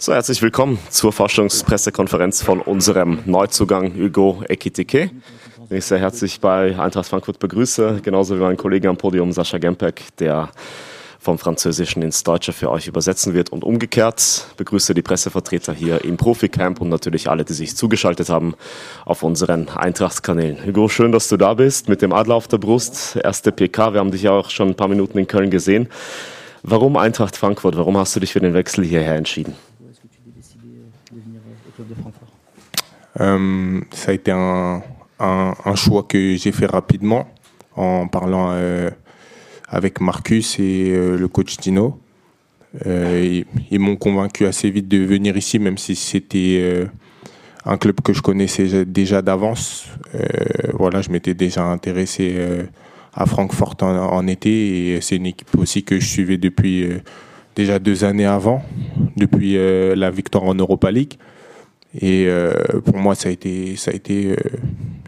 So, herzlich willkommen zur Forschungspressekonferenz von unserem Neuzugang Hugo Ekitike, den ich sehr herzlich bei Eintracht Frankfurt begrüße, genauso wie mein Kollege am Podium Sascha Gempek, der vom Französischen ins Deutsche für euch übersetzen wird und umgekehrt. Begrüße die Pressevertreter hier im Profi-Camp und natürlich alle, die sich zugeschaltet haben auf unseren Eintrachtskanälen. Hugo, schön, dass du da bist mit dem Adler auf der Brust. Erste PK, wir haben dich ja auch schon ein paar Minuten in Köln gesehen. Warum Eintracht Frankfurt? Warum hast du dich für den Wechsel hierher entschieden? Euh, ça a été un, choix que j'ai fait rapidement en parlant euh, avec Marcus et euh, le coach Dino. Ils, m'ont convaincu assez vite de venir ici, même si c'était un club que je connaissais déjà d'avance. Voilà, je m'étais déjà intéressé à Francfort en, en été et c'est une équipe aussi que je suivais depuis déjà deux années avant, depuis la victoire en Europa League. Et euh, pour moi, ça a été, ça a été euh,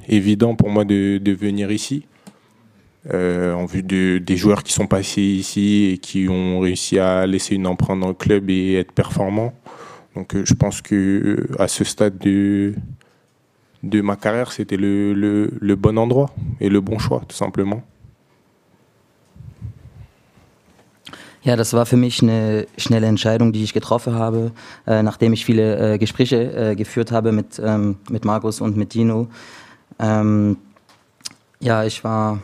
évident pour moi de, venir ici. Euh, en vue de, des joueurs qui sont passés ici et qui ont réussi à laisser une empreinte dans le club et être performants. Donc je pense que à ce stade de, de ma carrière, c'était le, le bon endroit et le bon choix, tout simplement. Ja, das war für mich eine schnelle Entscheidung, die ich getroffen habe, äh, nachdem ich viele äh, Gespräche äh, geführt habe mit, ähm, mit Markus und mit Dino. Ähm, ja, ich war,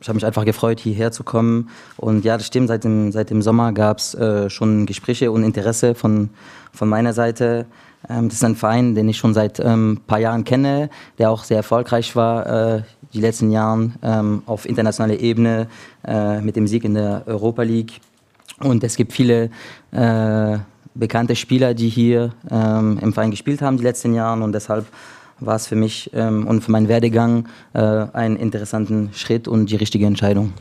ich habe mich einfach gefreut, hierher zu kommen. Und ja, das stimmt, seit dem, seit dem Sommer gab es äh, schon Gespräche und Interesse von, von meiner Seite. Ähm, das ist ein Verein, den ich schon seit ein ähm, paar Jahren kenne, der auch sehr erfolgreich war äh, die letzten Jahren ähm, auf internationaler Ebene äh, mit dem Sieg in der Europa League. Und es gibt viele äh, bekannte Spieler, die hier ähm, im Verein gespielt haben die letzten Jahre und deshalb war es für mich ähm, und für meinen Werdegang äh, ein interessanten Schritt und die richtige Entscheidung.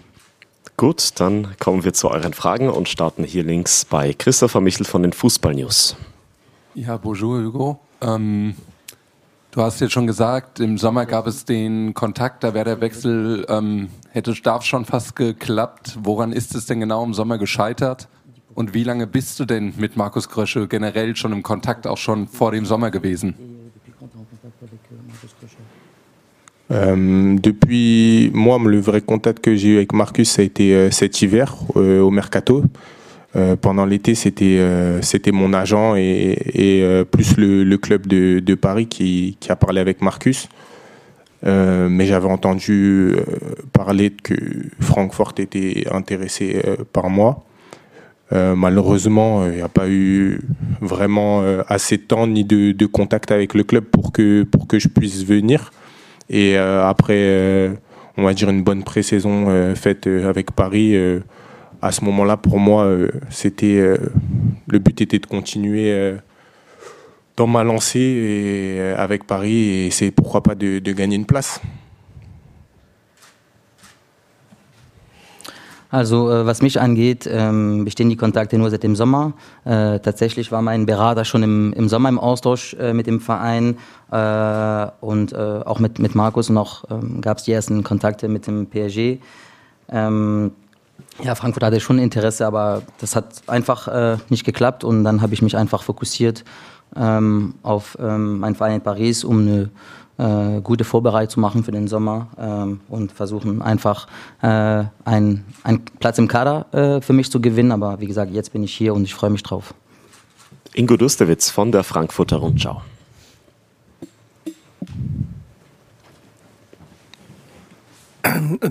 Gut, dann kommen wir zu euren Fragen und starten hier links bei Christopher Michel von den Fußball News. Ja, bonjour Hugo. Ähm, du hast jetzt schon gesagt, im Sommer gab es den Kontakt, da wäre der Wechsel, ähm, hätte darf schon fast geklappt. Woran ist es denn genau im Sommer gescheitert? Und wie lange bist du denn mit Markus Grösche generell schon im Kontakt, auch schon vor dem Sommer gewesen? Euh, depuis moi, le vrai contact que j'ai eu avec Marcus, ça a été euh, cet hiver euh, au mercato. Euh, pendant l'été, c'était euh, c'était mon agent et, euh, plus le, club de, Paris qui, a parlé avec Marcus. mais j'avais entendu parler que Francfort était intéressé par moi. malheureusement, il n'y a pas eu vraiment assez de temps ni de, de, contact avec le club pour que, pour que je puisse venir. Et après, on va dire une bonne pré-saison faite avec Paris, à ce moment-là, pour moi, euh, c'était euh, le but était de continuer euh, dans ma lancée et, avec Paris et c'est pourquoi pas de, de gagner une place. Also was mich angeht, ähm, bestehen die Kontakte nur seit dem Sommer. Äh, tatsächlich war mein Berater schon im, im Sommer im Austausch äh, mit dem Verein äh, und auch mit, mit Markus noch ähm, gab es die ersten Kontakte mit dem PSG. Ähm, ja, Frankfurt hatte schon Interesse, aber das hat einfach äh, nicht geklappt und dann habe ich mich einfach fokussiert ähm, auf ähm, meinen Verein in Paris, um eine äh, gute Vorbereitung zu machen für den Sommer ähm, und versuchen einfach äh, einen, einen Platz im Kader äh, für mich zu gewinnen. Aber wie gesagt, jetzt bin ich hier und ich freue mich drauf. Ingo Dustewitz von der Frankfurter Rundschau.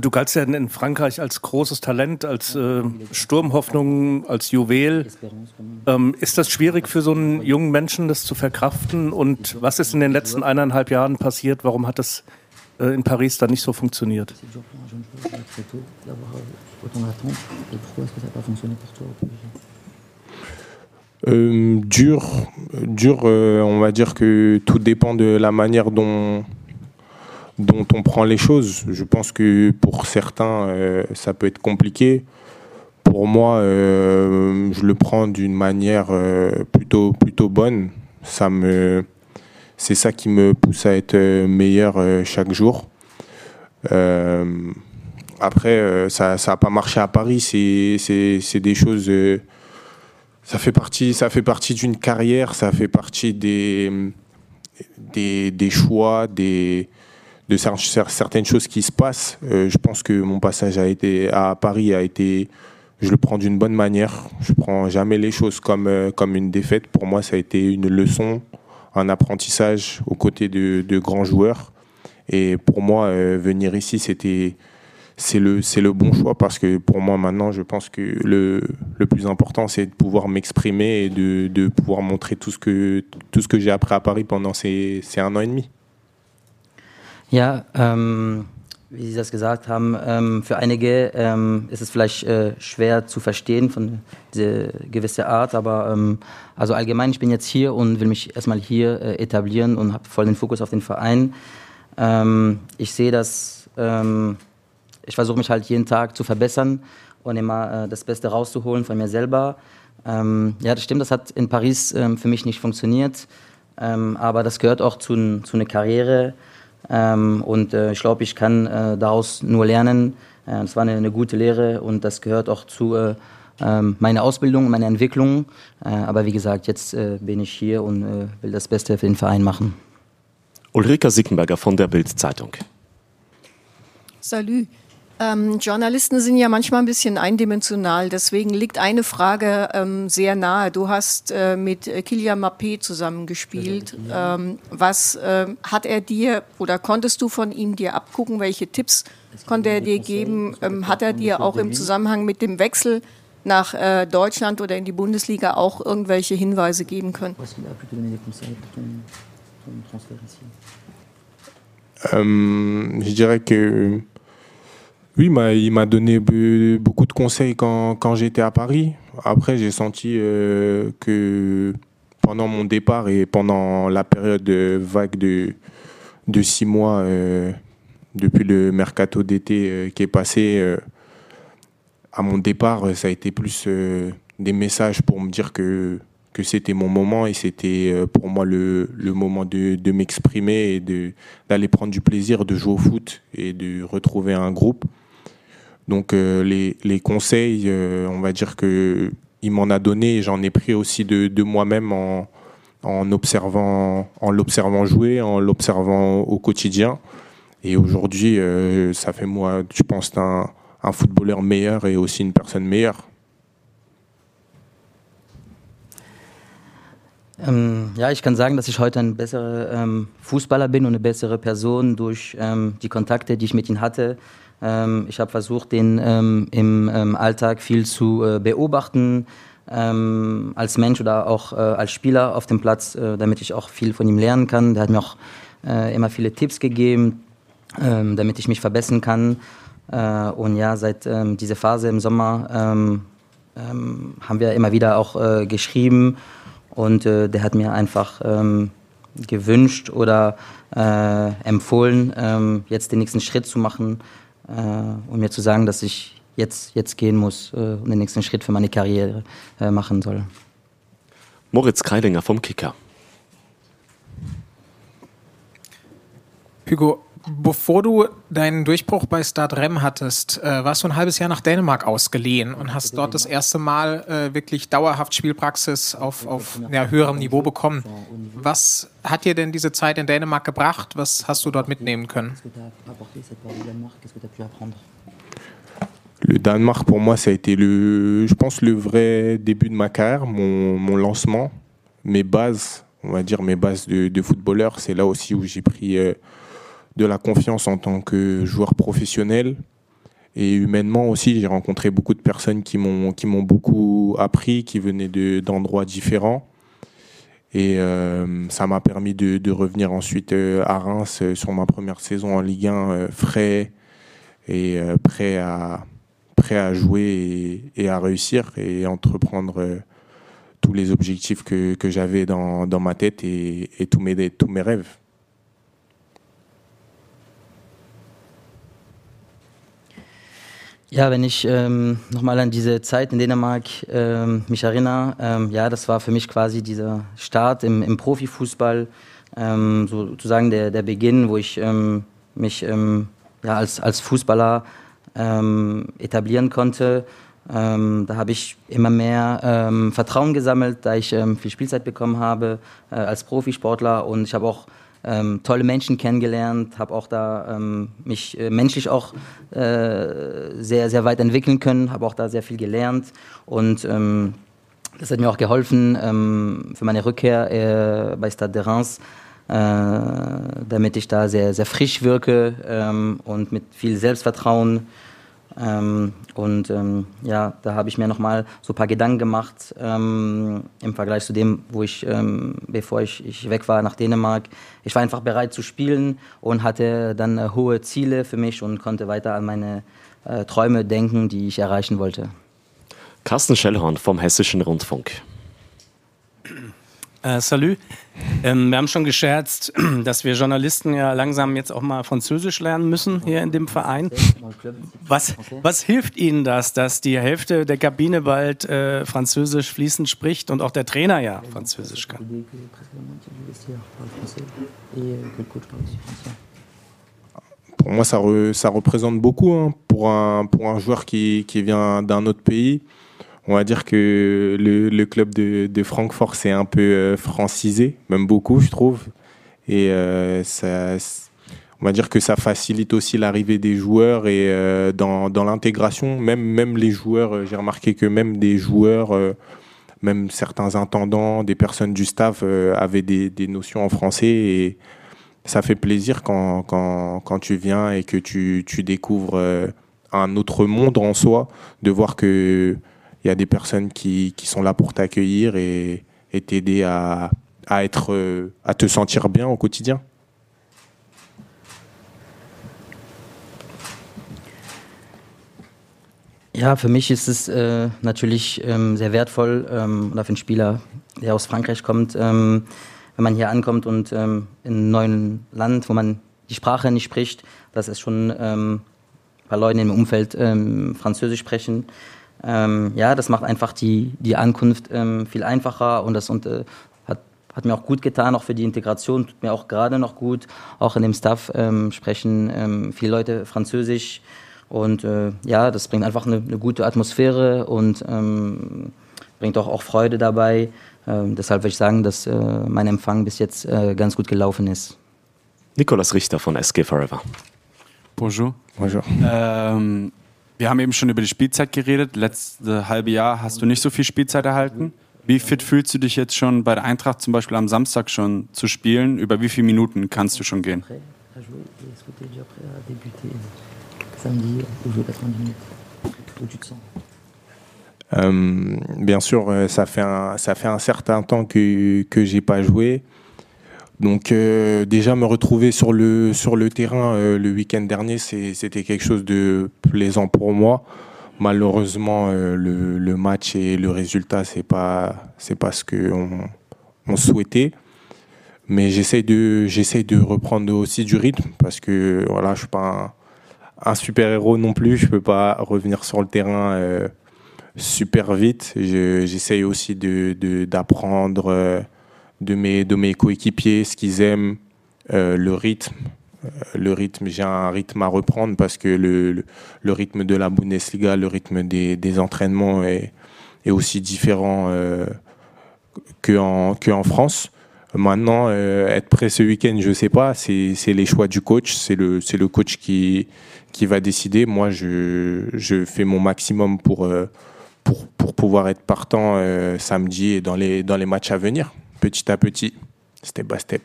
Du galtst ja in Frankreich als großes Talent, als äh, Sturmhoffnung, als Juwel. Ähm, ist das schwierig für so einen jungen Menschen, das zu verkraften? Und was ist in den letzten eineinhalb Jahren passiert? Warum hat das äh, in Paris dann nicht so funktioniert? Euh, dur, dur euh, on va dire que tout dépend de la manière dont dont on prend les choses. Je pense que pour certains, euh, ça peut être compliqué. Pour moi, euh, je le prends d'une manière euh, plutôt, plutôt bonne. Ça me, c'est ça qui me pousse à être meilleur chaque jour. après, ça n'a pas marché à Paris. C'est des choses ça fait partie, partie d'une carrière, ça fait partie des, des, des choix, des, de certaines choses qui se passent. Euh, je pense que mon passage a été, à Paris a été, je le prends d'une bonne manière. Je prends jamais les choses comme, euh, comme une défaite. Pour moi, ça a été une leçon, un apprentissage aux côtés de, de grands joueurs. Et pour moi, euh, venir ici, c'était c'est le, c'est le bon choix parce que pour moi maintenant, je pense que le, le plus important, c'est de pouvoir m'exprimer et de, de pouvoir montrer tout ce que, tout ce que j'ai appris à Paris pendant ces, ces un an et demi. Ja, ähm, wie Sie das gesagt haben, ähm, für einige ähm, ist es vielleicht äh, schwer zu verstehen von dieser gewissen Art, aber ähm, also allgemein, ich bin jetzt hier und will mich erstmal hier äh, etablieren und habe voll den Fokus auf den Verein. Ähm, ich sehe das ähm, ich versuche mich halt jeden Tag zu verbessern und immer äh, das Beste rauszuholen von mir selber. Ja, das stimmt, das hat in Paris für mich nicht funktioniert, aber das gehört auch zu, zu einer Karriere ähm, und äh, ich glaube, ich kann äh, daraus nur lernen. Äh, das war eine, eine, gute Lehre und das gehört auch zu äh, ähm, meiner Ausbildung, meiner Entwicklung. Äh, aber wie gesagt, jetzt bin ich hier und will das Beste für den Verein machen. Ulrika Sickenberger von der Bild-Zeitung. Salut. Ähm, Journalisten sind ja manchmal ein bisschen eindimensional, deswegen liegt eine Frage ähm, sehr nahe. Du hast äh, mit Kilian Mappé zusammengespielt. Ähm, was äh, hat er dir oder konntest du von ihm dir abgucken? Welche Tipps konnte er dir geben? Ähm, hat er dir auch im Zusammenhang mit dem Wechsel nach äh, Deutschland oder in die Bundesliga auch irgendwelche Hinweise geben können? Ähm, ich dirais que Oui, il m'a donné beaucoup de conseils quand, quand j'étais à Paris. Après, j'ai senti euh, que pendant mon départ et pendant la période vague de, six mois euh, depuis le mercato d'été euh, qui est passé, à mon départ, ça a été plus des messages pour me dire que, c'était mon moment et c'était pour moi le, le moment de, de m'exprimer et d'aller prendre du plaisir de jouer au foot et de retrouver un groupe. Donc euh, les, les, conseils, euh, on va dire que il m'en a donné et j'en ai pris aussi de, de moi-même en, en observant, en l'observant jouer, en l'observant au quotidien. Et aujourd'hui, euh, ça fait moi, je pense, un, un footballeur meilleur et aussi une personne meilleure. Ähm, ja, ich kann sagen, dass ich heute ein besserer ähm, Fußballer bin und eine bessere Person durch ähm, die Kontakte, die ich mit ihm hatte, ich habe versucht, den ähm, im ähm, Alltag viel zu äh, beobachten, ähm, als Mensch oder auch äh, als Spieler auf dem Platz, äh, damit ich auch viel von ihm lernen kann. Der hat mir auch äh, immer viele Tipps gegeben, ähm, damit ich mich verbessern kann. Äh, und ja, seit ähm, dieser Phase im Sommer haben wir immer wieder auch äh, geschrieben und der hat mir einfach gewünscht oder empfohlen, jetzt den nächsten Schritt zu machen und mir zu sagen, dass ich jetzt, jetzt gehen muss äh, und den nächsten Schritt für meine Karriere äh, machen soll. Moritz Kreilinger vom Kicker. Hugo, bevor du deinen Durchbruch bei Stadrem hattest, äh, warst du ein halbes Jahr nach Dänemark ausgeliehen und hast dort das erste Mal äh, wirklich dauerhaft Spielpraxis auf, auf ja, höherem Niveau bekommen. Was hat dir denn diese Zeit in Dänemark gebracht? Was hast du dort mitnehmen können? Le Danemark, pour moi, ça a été, le, je pense, le vrai début de ma carrière, mon, mon lancement, mes bases, on va dire mes bases de, de footballeur. C'est là aussi où j'ai pris euh, de la confiance en tant que joueur professionnel. Et humainement aussi, j'ai rencontré beaucoup de personnes qui m'ont qui m'ont beaucoup appris, qui venaient d'endroits différents. Et euh, ça m'a permis de, de, revenir ensuite euh, à Reims euh, sur ma première saison en Ligue 1 frais et prêt à prêt à jouer et, et, à réussir et entreprendre tous les objectifs que, que j'avais dans, dans ma tête et, et tous mes tous mes rêves. Ja, wenn ich ähm, nochmal an diese Zeit in Dänemark ähm, mich erinnere, ähm, ja, das war für mich quasi dieser Start im, im Profifußball, ähm, sozusagen der, der Beginn, wo ich ähm, mich ähm, ja, als, als Fußballer ähm, etablieren konnte. Da habe ich immer mehr Vertrauen gesammelt, da ich viel Spielzeit bekommen habe äh, als Profisportler und ich habe auch ähm, tolle Menschen kennengelernt, habe auch da ähm, mich äh, menschlich auch äh, sehr, sehr weit entwickeln können, habe auch da sehr viel gelernt und ähm, das hat mir auch geholfen ähm, für meine Rückkehr äh, bei Stade de Reims, äh, damit ich da sehr, sehr frisch wirke ähm, und mit viel Selbstvertrauen. Ähm, und ähm, ja, da habe ich mir nochmal so ein paar Gedanken gemacht ähm, im Vergleich zu dem, wo ich, ähm, bevor ich, ich weg war nach Dänemark. Ich war einfach bereit zu spielen und hatte dann äh, hohe Ziele für mich und konnte weiter an meine äh, Träume denken, die ich erreichen wollte. Carsten Schellhorn vom Hessischen Rundfunk. Äh, salut. Ähm, wir haben schon gescherzt, dass wir Journalisten ja langsam jetzt auch mal Französisch lernen müssen hier in dem Verein. Was, was hilft Ihnen das, dass die Hälfte der Kabine bald äh, Französisch fließend spricht und auch der Trainer ja Französisch kann? Pour moi, ça, re- ça représente beaucoup hein, pour, un, pour un joueur qui, qui vient d'un autre pays. On va dire que le, club de, Francfort, c'est un peu euh, francisé, même beaucoup, je trouve. Et euh, ça, on va dire que ça facilite aussi l'arrivée des joueurs et euh, dans, l'intégration, même, même les joueurs, j'ai remarqué que même des joueurs, même certains intendants, des personnes du staff avaient des, notions en français et ça fait plaisir quand, tu viens et que tu, découvres un autre monde en soi, de voir que il y a des personnes qui, qui sont là pour t'accueillir et, et t'aider à, à, être, euh, à te sentir bien au quotidien. Ja, für mich ist es äh, natürlich ähm, sehr wertvoll, ähm, oder für einen Spieler, der aus Frankreich kommt, ähm, wenn man hier ankommt und ähm, in einem neuen Land, wo man die Sprache nicht spricht, dass es schon ähm, ein paar Leute im Umfeld ähm, Französisch sprechen. Ähm, ja, das macht einfach die, die Ankunft ähm, viel einfacher und das und, äh, hat, hat mir auch gut getan, auch für die Integration, tut mir auch gerade noch gut. Auch in dem Staff ähm, sprechen ähm, viele Leute Französisch. Und äh, ja, das bringt einfach eine, eine gute Atmosphäre und ähm, bringt auch, auch Freude dabei. Ähm, deshalb würde ich sagen, dass äh, mein Empfang bis jetzt äh, ganz gut gelaufen ist. Nikolas Richter von SG Forever. Bonjour. Bonjour. Ähm, wir haben eben schon über die Spielzeit geredet. Letzte halbe Jahr hast du nicht so viel Spielzeit erhalten. Wie fit fühlst du dich jetzt schon bei der Eintracht zum Beispiel am Samstag schon zu spielen? Über wie viele Minuten kannst du schon gehen? Euh, bien sûr, euh, ça fait un, ça fait un certain temps que que j'ai pas joué. Donc euh, déjà me retrouver sur le sur le terrain euh, le week-end dernier, c'était quelque chose de plaisant pour moi. Malheureusement, euh, le, match et le résultat, c'est pas c'est pas ce que on, souhaitait. Mais j'essaie de j'essaie de reprendre aussi du rythme parce que voilà, je suis pas un, super héros non plus. Je peux pas revenir sur le terrain. super vite. Je- J'essaye aussi de d'apprendre de, mes, de mes coéquipiers ce qu'ils aiment, euh, le rythme. Euh, Le rythme, j'ai un rythme à reprendre parce que le, le, rythme de la Bundesliga, le rythme des, des entraînements est, est aussi différent euh, qu'en que en France. Maintenant, euh, être prêt ce week-end, je sais pas. C'est les choix du coach. C'est le, le coach qui, qui va décider. Moi, je, je fais mon maximum pour, pour, pour pouvoir être partant samedi et dans les, dans les matchs à venir, petit à petit, step by step.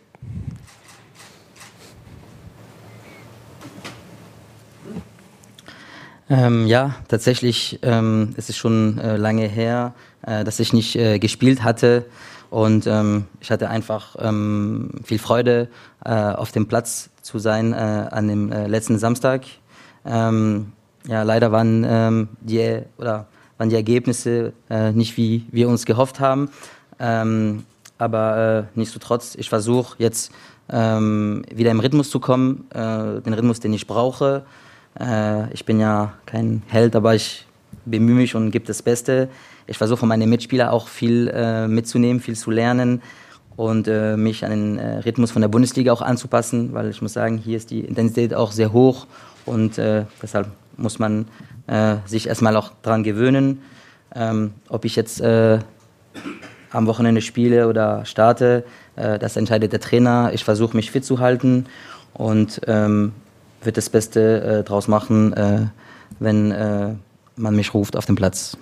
Ähm, ja, tatsächlich ähm, es ist schon äh, lange her, äh, dass ich nicht äh, gespielt hatte. Und ähm, ich hatte einfach ähm, viel Freude, äh, auf dem Platz zu sein äh, an dem äh, letzten Samstag. Ähm, ja, leider waren ähm, die oder waren die Ergebnisse nicht wie wir uns gehofft haben. Aber äh, nichtsdestotrotz, ich versuche jetzt ähm, wieder im Rhythmus zu kommen, äh, den Rhythmus, den ich brauche. Äh, ich bin ja kein Held, aber ich bemühe mich und gebe das Beste. Ich versuche von meinen Mitspielern auch viel äh, mitzunehmen, viel zu lernen und äh, mich an den äh, Rhythmus von der Bundesliga auch anzupassen, weil ich muss sagen, hier ist die Intensität auch sehr hoch und äh, deshalb muss man sich erstmal auch daran gewöhnen. Ähm, ob ich jetzt am Wochenende spiele oder starte, äh, das entscheidet der Trainer. Ich versuche mich fit zu halten und ähm, wird das Beste äh, draus machen, äh, wenn äh, man mich ruft auf dem Platz.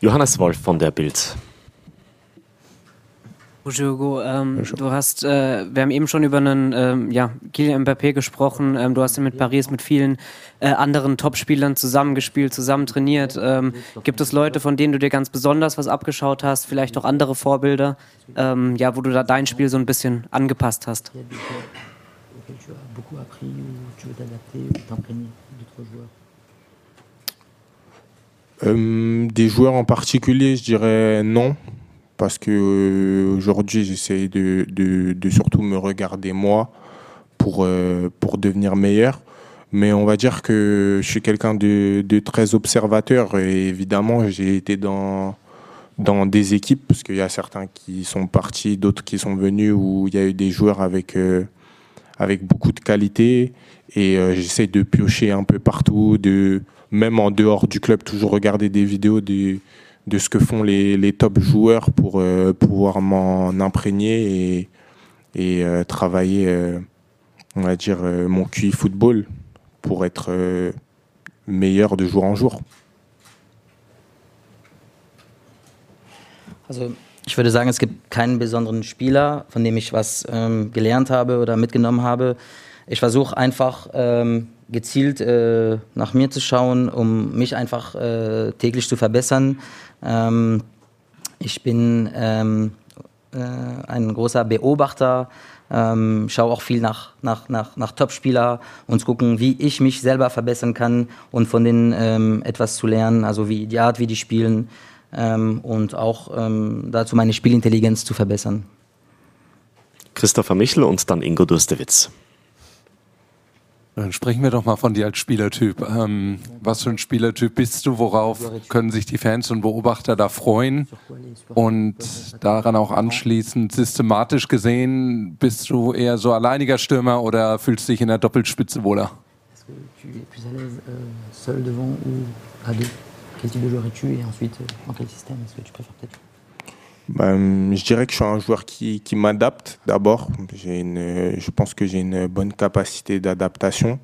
Johannes Wolf von der Bild. Hugo, ähm, du hast, äh, wir haben eben schon über einen ähm, ja, Kylian Mbappé gesprochen. Ähm, du hast ja mit Paris mit vielen äh, anderen Topspielern zusammengespielt, zusammen trainiert. Ähm, gibt es Leute, von denen du dir ganz besonders was abgeschaut hast? Vielleicht auch andere Vorbilder, ähm, ja, wo du da dein Spiel so ein bisschen angepasst hast? Euh, des joueurs en particulier, je dirais non, parce que euh, aujourd'hui j'essaie de, de, surtout me regarder moi pour, euh, pour devenir meilleur. Mais on va dire que je suis quelqu'un de, de, très observateur et évidemment j'ai été dans, dans des équipes, parce qu'il y a certains qui sont partis, d'autres qui sont venus, où il y a eu des joueurs avec, euh, avec beaucoup de qualité et j'essaie de piocher un peu partout, de même en dehors du club, toujours regarder des vidéos de ce que font les, les top joueurs pour euh, pouvoir m'en imprégner et, et euh, travailler, euh, on va dire, euh, mon QI football pour être euh, meilleur de jour en jour. Also ich würde sagen, es gibt keinen besonderen Spieler, von dem ich was ähm, gelernt habe oder mitgenommen habe. Ich versuche einfach ähm, gezielt äh, nach mir zu schauen, um mich einfach äh, täglich zu verbessern. Ähm, ich bin ähm, äh, ein großer Beobachter, ähm, schaue auch viel nach, nach, nach, nach Topspieler und gucken, wie ich mich selber verbessern kann und von denen ähm, etwas zu lernen, also wie die Art, wie die spielen ähm, und auch ähm, dazu meine Spielintelligenz zu verbessern. Christopher Michel und dann Ingo Durstewitz. Dann sprechen wir doch mal von dir als Spielertyp. Ähm, was für ein Spielertyp bist du? Worauf können sich die Fans und Beobachter da freuen? Und daran auch anschließend, systematisch gesehen, bist du eher so alleiniger Stürmer oder fühlst du dich in der Doppelspitze wohler? Quel type de joueur es-tu et ensuite en quel système est-ce que tu préfères peut-être ben, je dirais que je suis un joueur qui, qui m'adapte d'abord. Je pense que j'ai une bonne capacité d'adaptation.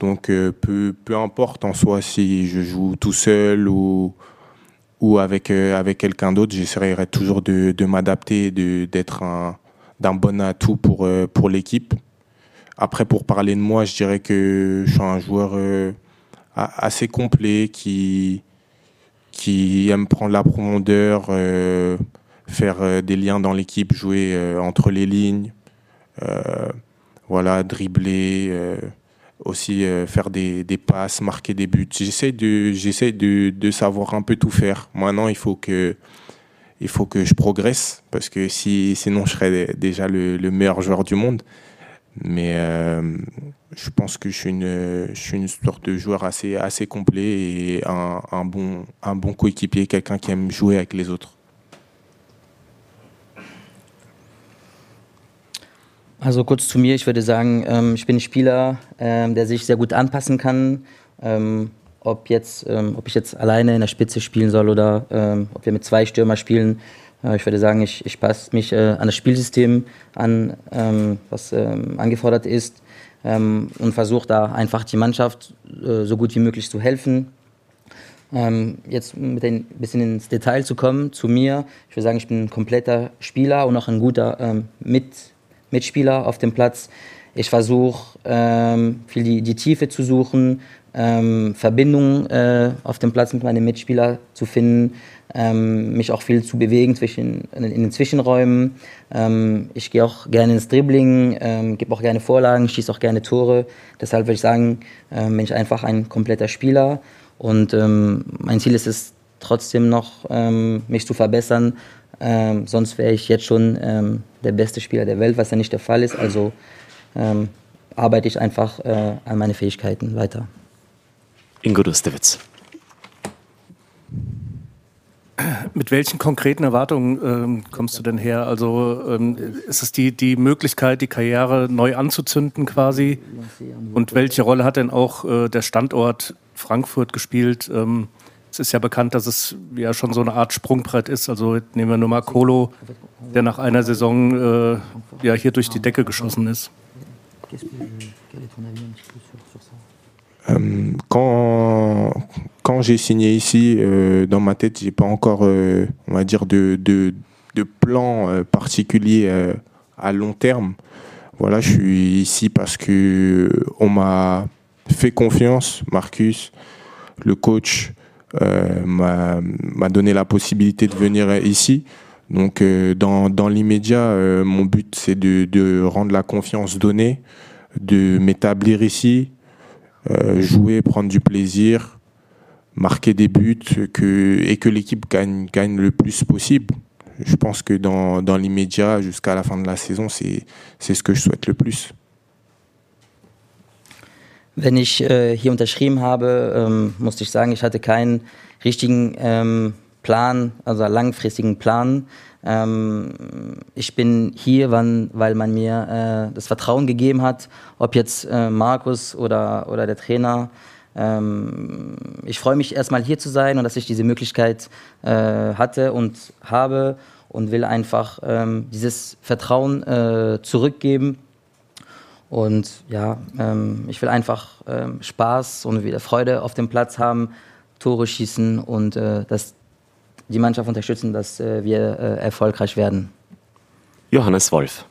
Donc euh, peu, peu importe en soi si je joue tout seul ou, ou avec, euh, avec quelqu'un d'autre, j'essaierai toujours de, de m'adapter, d'être d'un bon atout pour, euh, pour l'équipe. Après, pour parler de moi, je dirais que je suis un joueur assez complet qui, qui aime prendre la profondeur, faire euh, des liens dans l'équipe, jouer euh, entre les lignes, voilà, dribbler, aussi faire des, passes, marquer des buts. J'essaie de, j'essaie de, savoir un peu tout faire. Maintenant, il faut que, il faut que je progresse parce que si, sinon, je serais déjà le, le meilleur joueur du monde. Mais euh, je pense que je suis, une, je suis une sorte de joueur assez, assez complet et un bon, un bon coéquipier, quelqu'un qui aime jouer avec les autres. Also kurz zu mir, ich würde sagen, ähm, ich bin ein Spieler, ähm, der sich sehr gut anpassen kann. Ähm, ob, jetzt, ob ich jetzt alleine in der Spitze spielen soll oder ob wir mit zwei Stürmer spielen, äh, ich würde sagen, ich, ich passe mich äh, an das Spielsystem an, was angefordert ist und versuche da einfach die Mannschaft äh, so gut wie möglich zu helfen. Ähm, jetzt mit ein bisschen ins Detail zu kommen, zu mir. Ich würde sagen, ich bin ein kompletter Spieler und auch ein guter ähm, Mit Mitspieler auf dem Platz. Ich versuche ähm, viel die, die Tiefe zu suchen, ähm, Verbindungen äh, auf dem Platz mit meinen Mitspielern zu finden, ähm, mich auch viel zu bewegen zwischen, in, in den Zwischenräumen. Ähm, ich gehe auch gerne ins Dribbling, ähm, gebe auch gerne Vorlagen, schieße auch gerne Tore. Deshalb würde ich sagen, ähm, bin ich einfach ein kompletter Spieler. Und ähm, mein Ziel ist es trotzdem noch, mich zu verbessern. Sonst wäre ich jetzt schon der beste Spieler der Welt, was ja nicht der Fall ist. Also arbeite ich einfach äh, an meine Fähigkeiten weiter. Ingo Dustewitz. mit welchen konkreten Erwartungen ähm, kommst du denn her? Also ähm, ist es die, die Möglichkeit, die Karriere neu anzuzünden quasi? Und welche Rolle hat denn auch äh, der Standort Frankfurt gespielt? Ähm, es ist ja bekannt, dass es ja schon so eine Art Sprungbrett ist. Also nehmen wir nur mal Kolo, der nach einer Saison äh, ja hier durch die Decke geschossen ist. Euh, quand quand j'ai signé ici, euh, dans ma tête, j'ai pas encore, euh, on va dire, de, de, de plan euh, particulier euh, à long terme. Voilà, je suis ici parce que on m'a fait confiance, Marcus, le coach, euh, m'a donné la possibilité de venir ici. Donc, euh, dans, l'immédiat, mon but, c'est de, rendre la confiance donnée, de m'établir ici, jouer, prendre du plaisir, marquer des buts et que l'équipe gagne, le plus possible. Je pense que dans l'immédiat, jusqu'à la fin de la saison, c'est ce que je souhaite le plus. Wenn ich äh, hier unterschrieben habe, ähm, musste ich sagen, ich hatte keinen richtigen ähm, Plan, also langfristigen Plan. Ähm, ich bin hier, wann, weil man mir äh, das Vertrauen gegeben hat, ob jetzt äh, Markus oder, oder der Trainer ähm, ich freue mich erstmal hier zu sein und dass ich diese Möglichkeit äh, hatte und habe und will einfach ähm, dieses Vertrauen äh, zurückgeben. Und ja, ähm, ich will einfach ähm, Spaß und wieder Freude auf dem Platz haben, Tore schießen und äh, das, die Mannschaft unterstützen, dass äh, wir äh, erfolgreich werden. Johannes Wolf.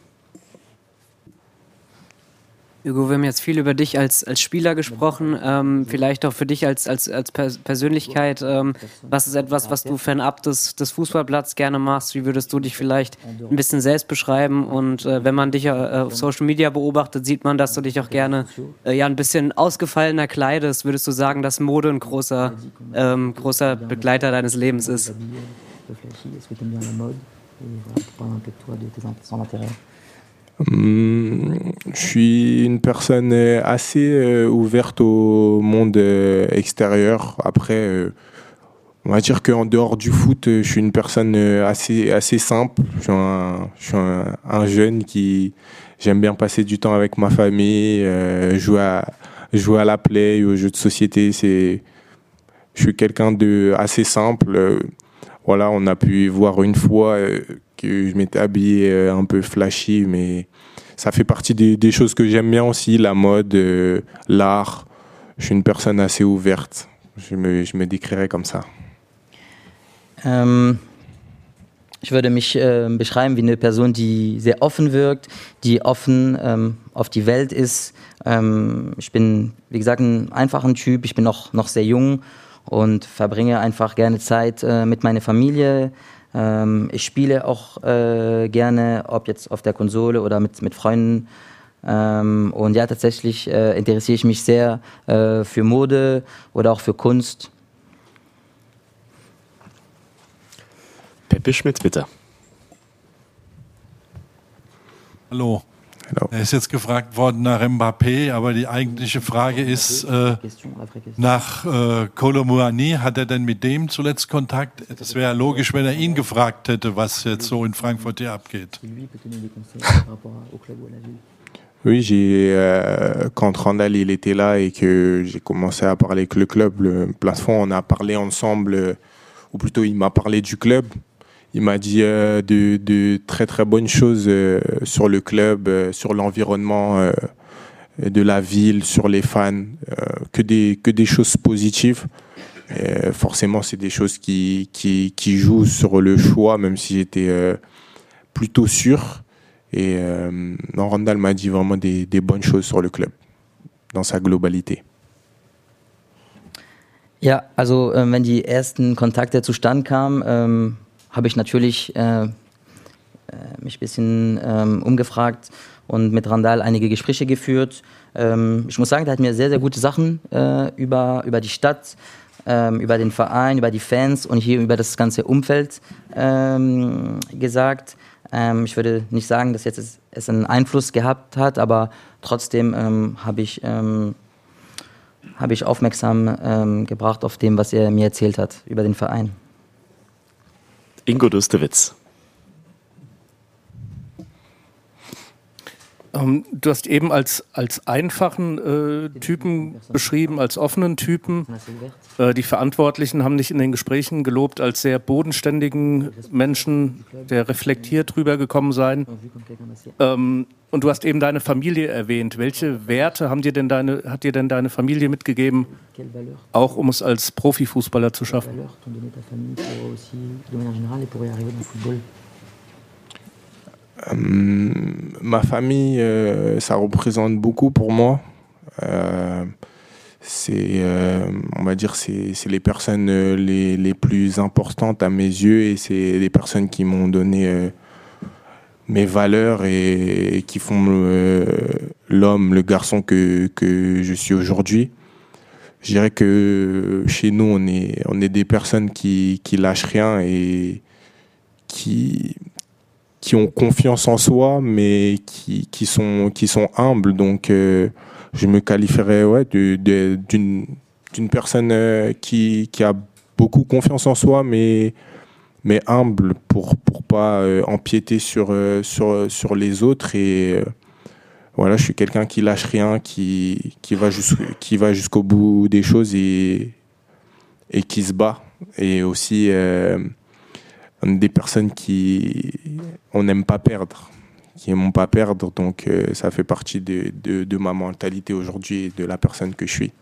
Hugo, wir haben jetzt viel über dich als, als Spieler gesprochen, ähm, vielleicht auch für dich als, als, als Persönlichkeit. Ähm, was ist etwas, was du fernab des, des Fußballplatz gerne machst? Wie würdest du dich vielleicht ein bisschen selbst beschreiben? Und äh, wenn man dich äh, auf Social Media beobachtet, sieht man, dass du dich auch gerne äh, ja, ein bisschen ausgefallener kleidest. Würdest du sagen, dass Mode ein großer, ähm, großer Begleiter deines Lebens ist? Hum, je suis une personne assez euh, ouverte au monde euh, extérieur. Après, euh, on va dire qu'en dehors du foot, je suis une personne assez, assez simple. Je suis un, jeune qui j'aime bien passer du temps avec ma famille, jouer, à, jouer à la play, aux jeux de société. Je suis quelqu'un de assez simple. Voilà, on a pu voir une fois que je m'étais habillé un peu flashy, mais ça fait partie des, des choses que j'aime bien aussi, la mode, euh, l'art. Je suis une personne assez ouverte. Je me, je me décrirais comme ça. Ähm, ich würde mich äh, beschreiben wie eine Person, die sehr offen wirkt, die offen ähm, auf die Welt ist. Ähm, ich bin, wie gesagt, ein einfacher Typ. Ich bin noch, noch sehr jung und verbringe einfach gerne Zeit äh, mit meiner Familie, ähm, ich spiele auch äh, gerne, ob jetzt auf der Konsole oder mit, mit Freunden. Ähm, und ja, tatsächlich äh, interessiere ich mich sehr äh, für Mode oder auch für Kunst. Peppe Schmidt, bitte. Hallo. Genau. Er ist jetzt gefragt worden nach Mbappé, aber die eigentliche Frage ist, äh, nach äh, Colomouani, hat er denn mit dem zuletzt Kontakt? Das wäre logisch, wenn er ihn gefragt hätte, was jetzt so in Frankfurt hier abgeht. Oui, j'ai euh, quand Randall il était là et que j'ai commencé à parler avec le club, le plafond, on a parlé ensemble, ou plutôt il m'a parlé du club. Il m'a dit euh, de, très très bonnes choses euh, sur le club, euh, sur l'environnement de la ville, sur les fans, que, des, choses positives. Forcément, c'est des choses qui, qui, jouent sur le choix, même si j'étais plutôt sûr. Et non, Randall m'a dit vraiment des, bonnes choses sur le club, dans sa globalité. Ja, also äh, wenn die ersten Kontakte zustande kamen, ähm habe ich natürlich äh, äh, mich ein bisschen ähm, umgefragt und mit Randall einige Gespräche geführt. Ähm, ich muss sagen, der hat mir sehr, sehr gute Sachen äh, über, über die Stadt, ähm, über den Verein, über die Fans und hier über das ganze Umfeld ähm, gesagt. Ähm, ich würde nicht sagen, dass jetzt es, es einen Einfluss gehabt hat, aber trotzdem ähm, habe ich, hab ich aufmerksam gebracht auf dem, was er mir erzählt hat über den Verein. Ingo Dustewitz. Ähm, du hast eben als, als einfachen äh, Typen beschrieben, als offenen Typen. Äh, die Verantwortlichen haben dich in den Gesprächen gelobt als sehr bodenständigen Menschen, der reflektiert rübergekommen sein. Ähm, und du hast eben deine Familie erwähnt. Welche Werte haben dir denn deine, hat dir denn deine Familie mitgegeben, auch um es als Profifußballer zu schaffen? Euh, ma famille, euh, ça représente beaucoup pour moi. Euh, c'est, on va dire, c'est, les personnes les, les, plus importantes à mes yeux et c'est les personnes qui m'ont donné mes valeurs et, qui font l'homme, le garçon que, que je suis aujourd'hui. Je dirais que chez nous, on est, on est des personnes qui, qui lâchent rien et qui, qui ont confiance en soi, mais qui, qui, sont, qui sont humbles. Donc, euh, je me qualifierais ouais, d'une personne euh, qui, qui a beaucoup confiance en soi, mais, mais humble pour pour pas euh, empiéter sur, sur, sur les autres. Et voilà, je suis quelqu'un qui lâche rien, qui, qui va jusqu'au bout des choses et, et qui se bat. Et aussi des personnes qui on n'aime pas perdre, qui n'aiment pas perdre. Donc euh, ça fait partie de, de, de ma mentalité aujourd'hui et de la personne que je suis.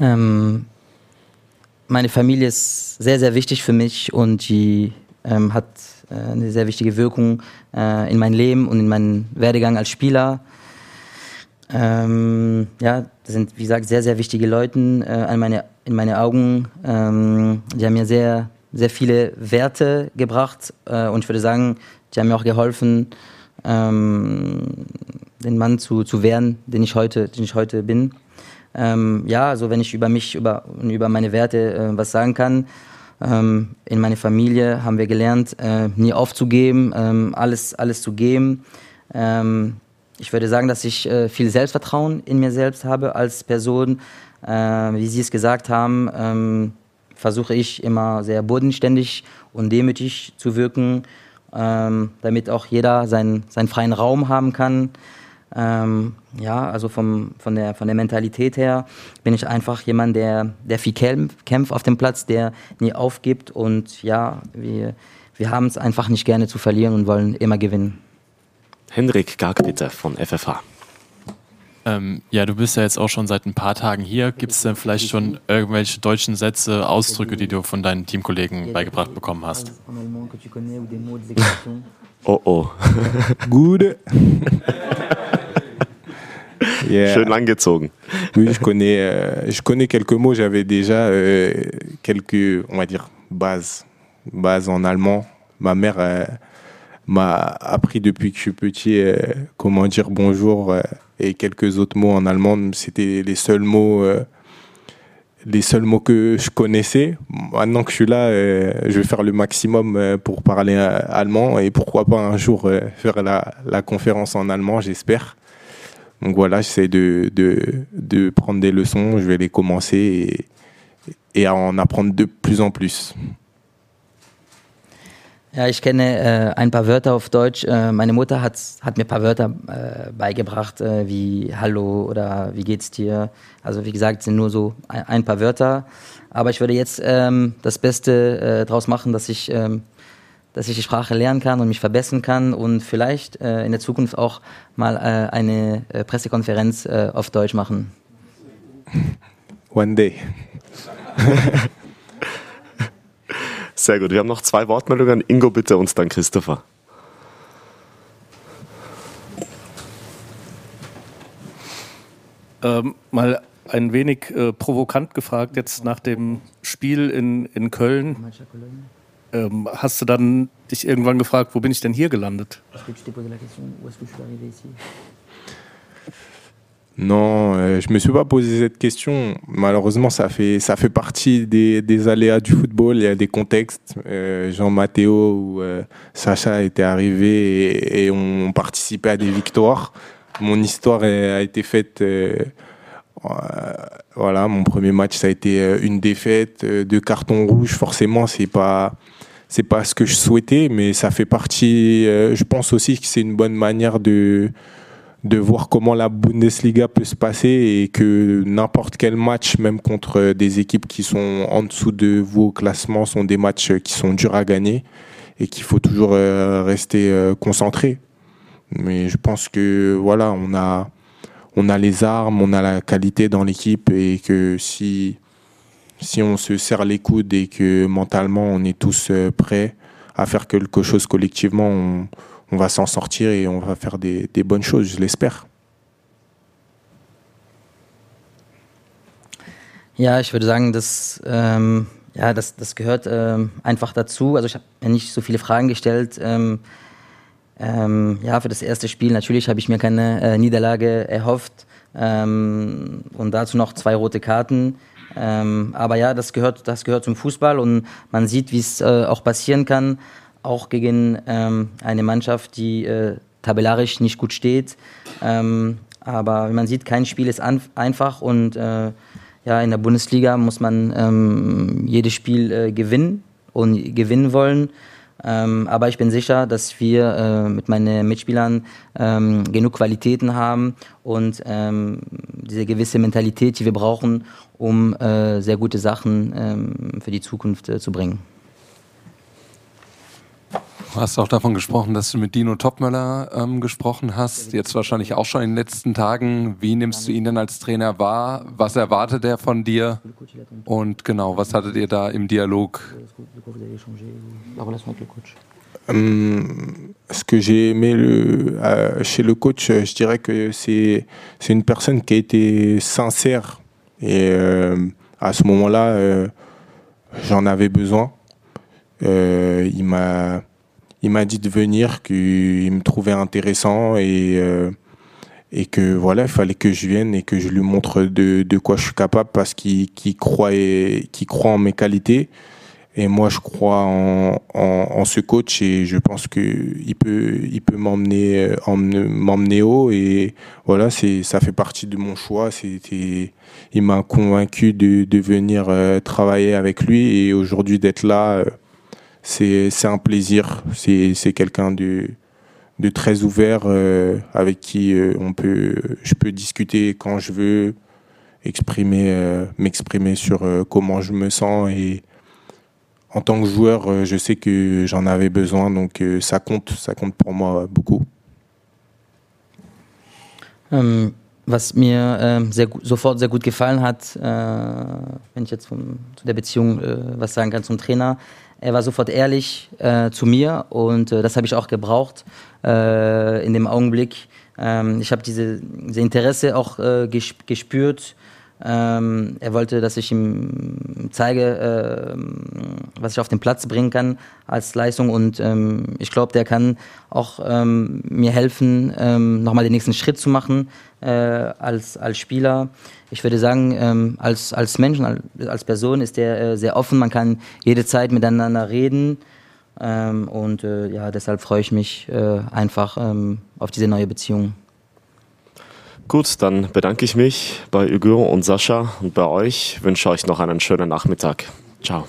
Ähm, meine Familie ist sehr, sehr wichtig für mich und die ähm, hat äh, eine sehr wichtige Wirkung äh, in mein Leben und in meinen Werdegang als Spieler. Ähm, ja, das sind, wie gesagt, sehr, sehr wichtige Leute äh, an meine, in meine Augen. Ähm, die haben mir sehr, sehr viele Werte gebracht äh, und ich würde sagen, die haben mir auch geholfen, ähm, den Mann zu, zu werden, den ich heute, den ich heute bin. Ähm, ja, also wenn ich über mich, über, über meine Werte äh, was sagen kann, ähm, in meiner Familie haben wir gelernt, äh, nie aufzugeben, ähm, alles, alles zu geben. Ähm, ich würde sagen, dass ich äh, viel Selbstvertrauen in mir selbst habe als Person. Äh, wie Sie es gesagt haben, ähm, versuche ich immer sehr bodenständig und demütig zu wirken, ähm, damit auch jeder seinen, seinen freien Raum haben kann. Ähm, ja, also vom, von, der, von der Mentalität her bin ich einfach jemand, der, der viel kämpft auf dem Platz, der nie aufgibt und ja, wir, wir haben es einfach nicht gerne zu verlieren und wollen immer gewinnen. Henrik Garg bitte von FFH. Ähm, ja, du bist ja jetzt auch schon seit ein paar Tagen hier. Gibt es denn vielleicht schon irgendwelche deutschen Sätze, Ausdrücke, die du von deinen Teamkollegen beigebracht bekommen hast? Oh oh. Gute. Yeah. Schön langgezogen. Oui, je connais, euh, je connais quelques mots. J'avais déjà euh, quelques, on va dire, bases, bases en allemand. Ma mère, euh, m'a appris depuis que je suis petit euh, comment dire bonjour euh, et quelques autres mots en allemand. C'était les seuls mots, euh, les seuls mots que je connaissais. Maintenant que je suis là, je vais faire le maximum pour parler allemand et pourquoi pas un jour faire la, la conférence en allemand, j'espère. Donc voilà, j'essaie de, de, de, prendre des leçons, je vais les commencer et, et à en apprendre de plus en plus. Ja, ich kenne äh, ein paar Wörter auf Deutsch. Äh, meine Mutter hat, hat mir ein paar Wörter äh, beigebracht, äh, wie Hallo oder wie geht's dir. Also wie gesagt, sind nur so ein, ein paar Wörter. Aber ich würde jetzt ähm, das Beste äh, daraus machen, dass ich, ähm, dass ich die Sprache lernen kann und mich verbessern kann und vielleicht äh, in der Zukunft auch mal äh, eine äh, Pressekonferenz äh, auf Deutsch machen. One day. Sehr gut. Wir haben noch zwei Wortmeldungen. Ingo bitte und dann Christopher. Ähm, mal ein wenig äh, provokant gefragt, jetzt nach dem Spiel in, in Köln. Ähm, hast du dann dich irgendwann gefragt, wo bin ich denn hier gelandet? Non, euh, je me suis pas posé cette question. Malheureusement, ça fait ça fait partie des, des aléas du football. Il y a des contextes. Euh, Jean Matteo ou euh, Sacha étaient arrivés et, et, ont participé à des victoires. Mon histoire a été faite voilà, mon premier match, ça a été une défaite, deux cartons rouges. Forcément, c'est pas c'est pas ce que je souhaitais, mais ça fait partie. je pense aussi que c'est une bonne manière de de voir comment la Bundesliga peut se passer et que n'importe quel match, même contre des équipes qui sont en dessous de vous au classement, sont des matchs qui sont durs à gagner et qu'il faut toujours euh, rester euh, concentré. Mais je pense que voilà, on a, on a les armes, on a la qualité dans l'équipe et que si, si on se serre les coudes et que mentalement on est tous euh, prêts à faire quelque chose collectivement, on, on va s'en sortir et on va faire des, des bonnes choses, je l'espère. Ja, ich würde sagen, dass, ähm, ja, das, das gehört ähm, einfach dazu. Also ich habe mir nicht so viele Fragen gestellt. Ähm, ähm, ja, für das erste Spiel natürlich habe ich mir keine äh, Niederlage erhofft ähm, und dazu noch zwei rote Karten. Ähm, aber ja, das gehört, das gehört zum Fußball und man sieht, wie es äh, auch passieren kann auch gegen ähm, eine Mannschaft, die äh, tabellarisch nicht gut steht. Ähm, aber wie man sieht, kein Spiel ist einfach und äh, ja, in der Bundesliga muss man ähm, jedes Spiel äh, gewinnen und gewinnen wollen. Ähm, aber ich bin sicher, dass wir äh, mit meinen Mitspielern ähm, genug Qualitäten haben und ähm, diese gewisse Mentalität, die wir brauchen, um äh, sehr gute Sachen ähm, für die Zukunft äh, zu bringen. Du hast auch davon gesprochen, dass du mit Dino Topmöller ähm, gesprochen hast, jetzt wahrscheinlich auch schon in den letzten Tagen. Wie nimmst du ihn denn als Trainer wahr? Was erwartet er von dir? Und genau, was hattet ihr da im Dialog? Hum, ce que j'ai aimé le, euh, chez le coach, je dirais que c'est une personne qui a été sincère. Et euh, à ce moment-là, euh, j'en avais besoin. Euh, il m'a il m'a dit de venir, qu'il me trouvait intéressant et, euh, et que voilà, il fallait que je vienne et que je lui montre de, de quoi je suis capable parce qu'il croit, croit en mes qualités. Et moi, je crois en, en, en ce coach et je pense qu'il peut, il peut m'emmener, m'emmener haut. Et voilà, c'est, ça fait partie de mon choix. C'était, il m'a convaincu de, de venir euh, travailler avec lui et aujourd'hui d'être là. Euh, c'est un plaisir. C'est quelqu'un de, de très ouvert euh, avec qui euh, on peut, je peux discuter quand je veux, exprimer, euh, m'exprimer sur comment je me sens et en tant que joueur, je sais que j'en avais besoin, donc ça compte, ça compte pour moi beaucoup. Ähm, was mir äh, sehr, sofort sehr gut gefallen hat, äh, wenn ich jetzt vom, zu der Beziehung äh, was sagen kann zum Trainer, Er war sofort ehrlich äh, zu mir und äh, das habe ich auch gebraucht äh, in dem Augenblick. Ähm, ich habe diese, diese, Interesse auch äh, gespürt. Ähm, er wollte, dass ich ihm zeige, ähm, was ich auf den Platz bringen kann als Leistung und ähm, ich glaube, der kann auch ähm, mir helfen, ähm, nochmal den nächsten Schritt zu machen äh, als, als Spieler ich würde sagen, ähm, als, als Mensch, als Person ist er äh, sehr offen. Man kann jede Zeit miteinander reden. Ähm, und äh, ja, deshalb freue ich mich äh, einfach ähm, auf diese neue Beziehung. Gut, dann bedanke ich mich bei Hugo und Sascha und bei euch. Wünsche euch noch einen schönen Nachmittag. Ciao.